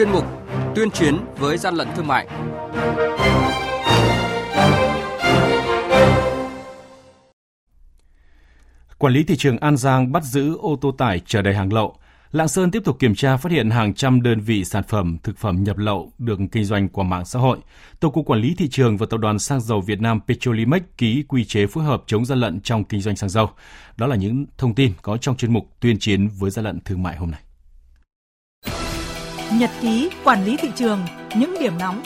chuyên mục Tuyên chiến với gian lận thương mại. Quản lý thị trường An Giang bắt giữ ô tô tải chở đầy hàng lậu. Lạng Sơn tiếp tục kiểm tra phát hiện hàng trăm đơn vị sản phẩm, thực phẩm nhập lậu được kinh doanh qua mạng xã hội. Tổng cục Quản lý thị trường và Tập đoàn Xăng dầu Việt Nam Petrolimex ký quy chế phối hợp chống gian lận trong kinh doanh xăng dầu. Đó là những thông tin có trong chuyên mục tuyên chiến với gian lận thương mại hôm nay. Nhật ký quản lý thị trường, những điểm nóng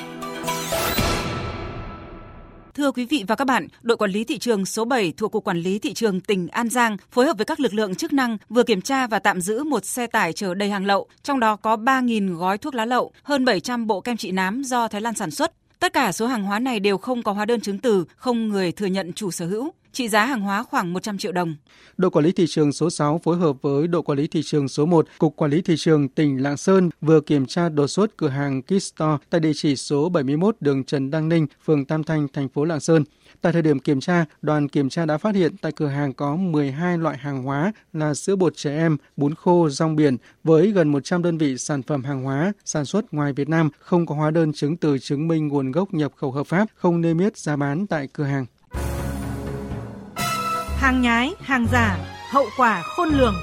Thưa quý vị và các bạn, đội quản lý thị trường số 7 thuộc Cục Quản lý Thị trường tỉnh An Giang phối hợp với các lực lượng chức năng vừa kiểm tra và tạm giữ một xe tải chở đầy hàng lậu, trong đó có 3.000 gói thuốc lá lậu, hơn 700 bộ kem trị nám do Thái Lan sản xuất. Tất cả số hàng hóa này đều không có hóa đơn chứng từ, không người thừa nhận chủ sở hữu trị giá hàng hóa khoảng 100 triệu đồng. Đội quản lý thị trường số 6 phối hợp với đội quản lý thị trường số 1, Cục Quản lý thị trường tỉnh Lạng Sơn vừa kiểm tra đột xuất cửa hàng Kistore tại địa chỉ số 71 đường Trần Đăng Ninh, phường Tam Thanh, thành phố Lạng Sơn. Tại thời điểm kiểm tra, đoàn kiểm tra đã phát hiện tại cửa hàng có 12 loại hàng hóa là sữa bột trẻ em, bún khô, rong biển với gần 100 đơn vị sản phẩm hàng hóa sản xuất ngoài Việt Nam không có hóa đơn chứng từ chứng minh nguồn gốc nhập khẩu hợp pháp, không niêm yết giá bán tại cửa hàng hàng nhái, hàng giả, hậu quả khôn lường.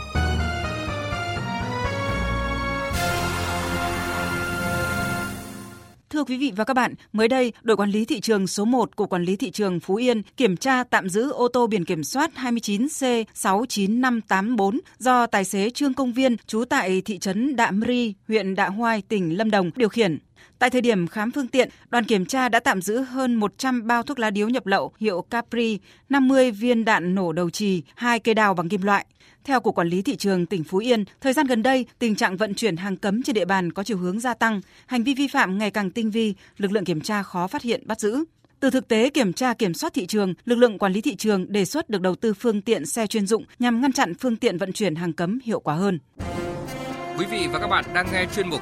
Thưa quý vị và các bạn, mới đây, đội quản lý thị trường số 1 của quản lý thị trường Phú Yên kiểm tra tạm giữ ô tô biển kiểm soát 29C69584 do tài xế Trương Công Viên trú tại thị trấn Đạm Ri, huyện Đạ Hoai, tỉnh Lâm Đồng điều khiển. Tại thời điểm khám phương tiện, đoàn kiểm tra đã tạm giữ hơn 100 bao thuốc lá điếu nhập lậu hiệu Capri, 50 viên đạn nổ đầu trì, hai cây đào bằng kim loại. Theo Cục Quản lý Thị trường tỉnh Phú Yên, thời gian gần đây, tình trạng vận chuyển hàng cấm trên địa bàn có chiều hướng gia tăng, hành vi vi phạm ngày càng tinh vi, lực lượng kiểm tra khó phát hiện bắt giữ. Từ thực tế kiểm tra kiểm soát thị trường, lực lượng quản lý thị trường đề xuất được đầu tư phương tiện xe chuyên dụng nhằm ngăn chặn phương tiện vận chuyển hàng cấm hiệu quả hơn. Quý vị và các bạn đang nghe chuyên mục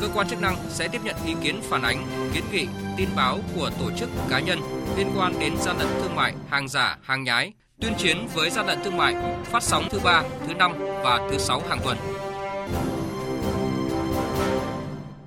Cơ quan chức năng sẽ tiếp nhận ý kiến phản ánh, kiến nghị, tin báo của tổ chức cá nhân liên quan đến gian lận thương mại, hàng giả, hàng nhái, tuyên chiến với gian lận thương mại, phát sóng thứ ba, thứ năm và thứ sáu hàng tuần.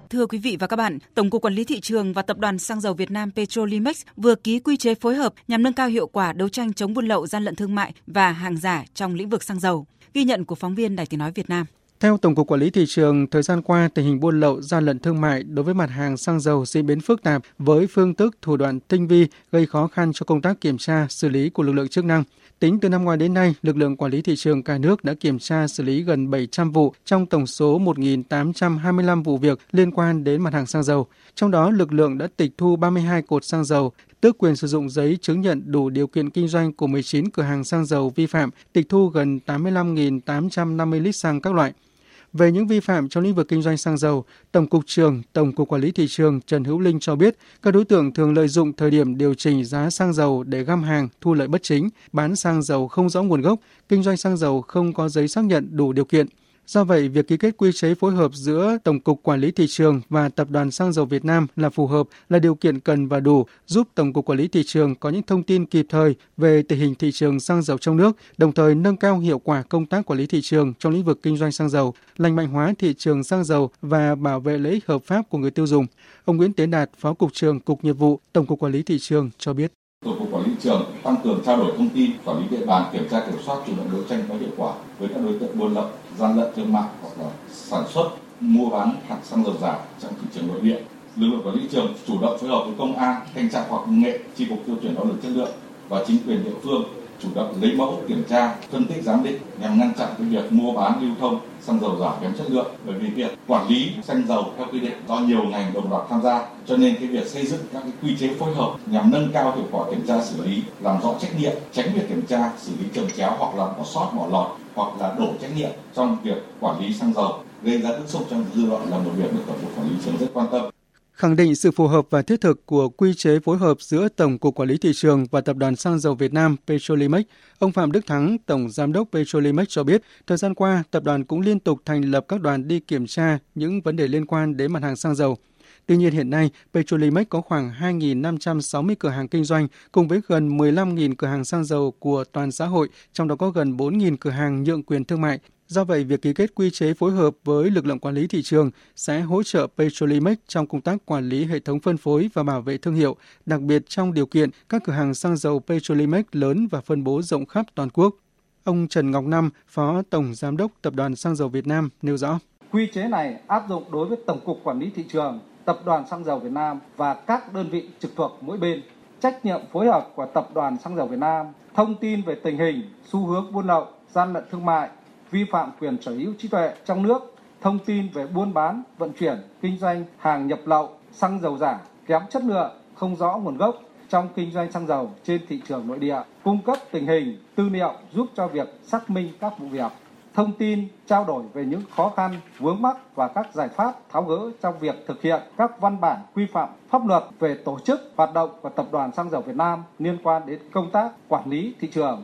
Thưa quý vị và các bạn, Tổng cục Quản lý thị trường và Tập đoàn Xăng dầu Việt Nam Petrolimex vừa ký quy chế phối hợp nhằm nâng cao hiệu quả đấu tranh chống buôn lậu, gian lận thương mại và hàng giả trong lĩnh vực xăng dầu. Ghi nhận của phóng viên Đài Tiếng nói Việt Nam. Theo Tổng cục Quản lý thị trường, thời gian qua tình hình buôn lậu, gian lận thương mại đối với mặt hàng xăng dầu diễn biến phức tạp với phương thức thủ đoạn tinh vi gây khó khăn cho công tác kiểm tra, xử lý của lực lượng chức năng. Tính từ năm ngoái đến nay, lực lượng quản lý thị trường cả nước đã kiểm tra xử lý gần 700 vụ trong tổng số 1.825 vụ việc liên quan đến mặt hàng xăng dầu. Trong đó, lực lượng đã tịch thu 32 cột xăng dầu, tước quyền sử dụng giấy chứng nhận đủ điều kiện kinh doanh của 19 cửa hàng xăng dầu vi phạm, tịch thu gần 85.850 lít xăng các loại. Về những vi phạm trong lĩnh vực kinh doanh xăng dầu, Tổng cục trưởng Tổng cục Quản lý thị trường Trần Hữu Linh cho biết, các đối tượng thường lợi dụng thời điểm điều chỉnh giá xăng dầu để găm hàng, thu lợi bất chính, bán xăng dầu không rõ nguồn gốc, kinh doanh xăng dầu không có giấy xác nhận đủ điều kiện. Do vậy, việc ký kết quy chế phối hợp giữa Tổng cục Quản lý thị trường và Tập đoàn Xăng dầu Việt Nam là phù hợp, là điều kiện cần và đủ, giúp Tổng cục Quản lý thị trường có những thông tin kịp thời về tình hình thị trường xăng dầu trong nước, đồng thời nâng cao hiệu quả công tác quản lý thị trường trong lĩnh vực kinh doanh xăng dầu, lành mạnh hóa thị trường xăng dầu và bảo vệ lợi ích hợp pháp của người tiêu dùng. Ông Nguyễn Tiến Đạt, Phó cục trưởng Cục Nghiệp vụ Tổng cục Quản lý thị trường cho biết. Tổng cục Quản lý thị trường tăng cường trao đổi thông tin, quản lý địa bàn, kiểm tra kiểm soát, chủ động đấu tranh có hiệu quả với các đối tượng buôn lậu, gian lận thương mại hoặc là sản xuất, mua bán hạt xăng dầu giả trong thị trường nội địa. Lực lượng quản lý thị trường chủ động phối hợp với công an, thanh tra hoặc công nghệ, chi cục tiêu chuẩn đo lường chất lượng và chính quyền địa phương chủ động lấy mẫu kiểm tra, phân tích giám định nhằm ngăn chặn cái việc mua bán lưu thông xăng dầu giả kém chất lượng. Bởi vì việc quản lý xăng dầu theo quy định do nhiều ngành đồng loạt tham gia cho nên cái việc xây dựng các cái quy chế phối hợp nhằm nâng cao hiệu quả kiểm tra xử lý làm rõ trách nhiệm tránh việc kiểm tra xử lý trồng chéo hoặc là bỏ sót bỏ lọt hoặc là đổ trách nhiệm trong việc quản lý xăng dầu gây ra bức xúc trong dư luận là một việc được tổng cục quản lý trường rất quan tâm khẳng định sự phù hợp và thiết thực của quy chế phối hợp giữa Tổng cục Quản lý thị trường và Tập đoàn Xăng dầu Việt Nam Petrolimex, ông Phạm Đức Thắng, Tổng Giám đốc Petrolimex cho biết, thời gian qua, tập đoàn cũng liên tục thành lập các đoàn đi kiểm tra những vấn đề liên quan đến mặt hàng xăng dầu. Tuy nhiên hiện nay, Petrolimex có khoảng 2.560 cửa hàng kinh doanh cùng với gần 15.000 cửa hàng xăng dầu của toàn xã hội, trong đó có gần 4.000 cửa hàng nhượng quyền thương mại. Do vậy, việc ký kết quy chế phối hợp với lực lượng quản lý thị trường sẽ hỗ trợ Petrolimex trong công tác quản lý hệ thống phân phối và bảo vệ thương hiệu, đặc biệt trong điều kiện các cửa hàng xăng dầu Petrolimex lớn và phân bố rộng khắp toàn quốc. Ông Trần Ngọc Năm, Phó Tổng Giám đốc Tập đoàn Xăng dầu Việt Nam nêu rõ. Quy chế này áp dụng đối với Tổng cục Quản lý Thị trường, Tập đoàn Xăng dầu Việt Nam và các đơn vị trực thuộc mỗi bên. Trách nhiệm phối hợp của Tập đoàn Xăng dầu Việt Nam, thông tin về tình hình, xu hướng buôn lậu, gian lận thương mại, vi phạm quyền sở hữu trí tuệ trong nước, thông tin về buôn bán, vận chuyển, kinh doanh hàng nhập lậu, xăng dầu giả, kém chất lượng, không rõ nguồn gốc trong kinh doanh xăng dầu trên thị trường nội địa, cung cấp tình hình, tư liệu giúp cho việc xác minh các vụ việc thông tin, trao đổi về những khó khăn, vướng mắc và các giải pháp tháo gỡ trong việc thực hiện các văn bản quy phạm pháp luật về tổ chức hoạt động của Tập đoàn Xăng dầu Việt Nam liên quan đến công tác quản lý thị trường.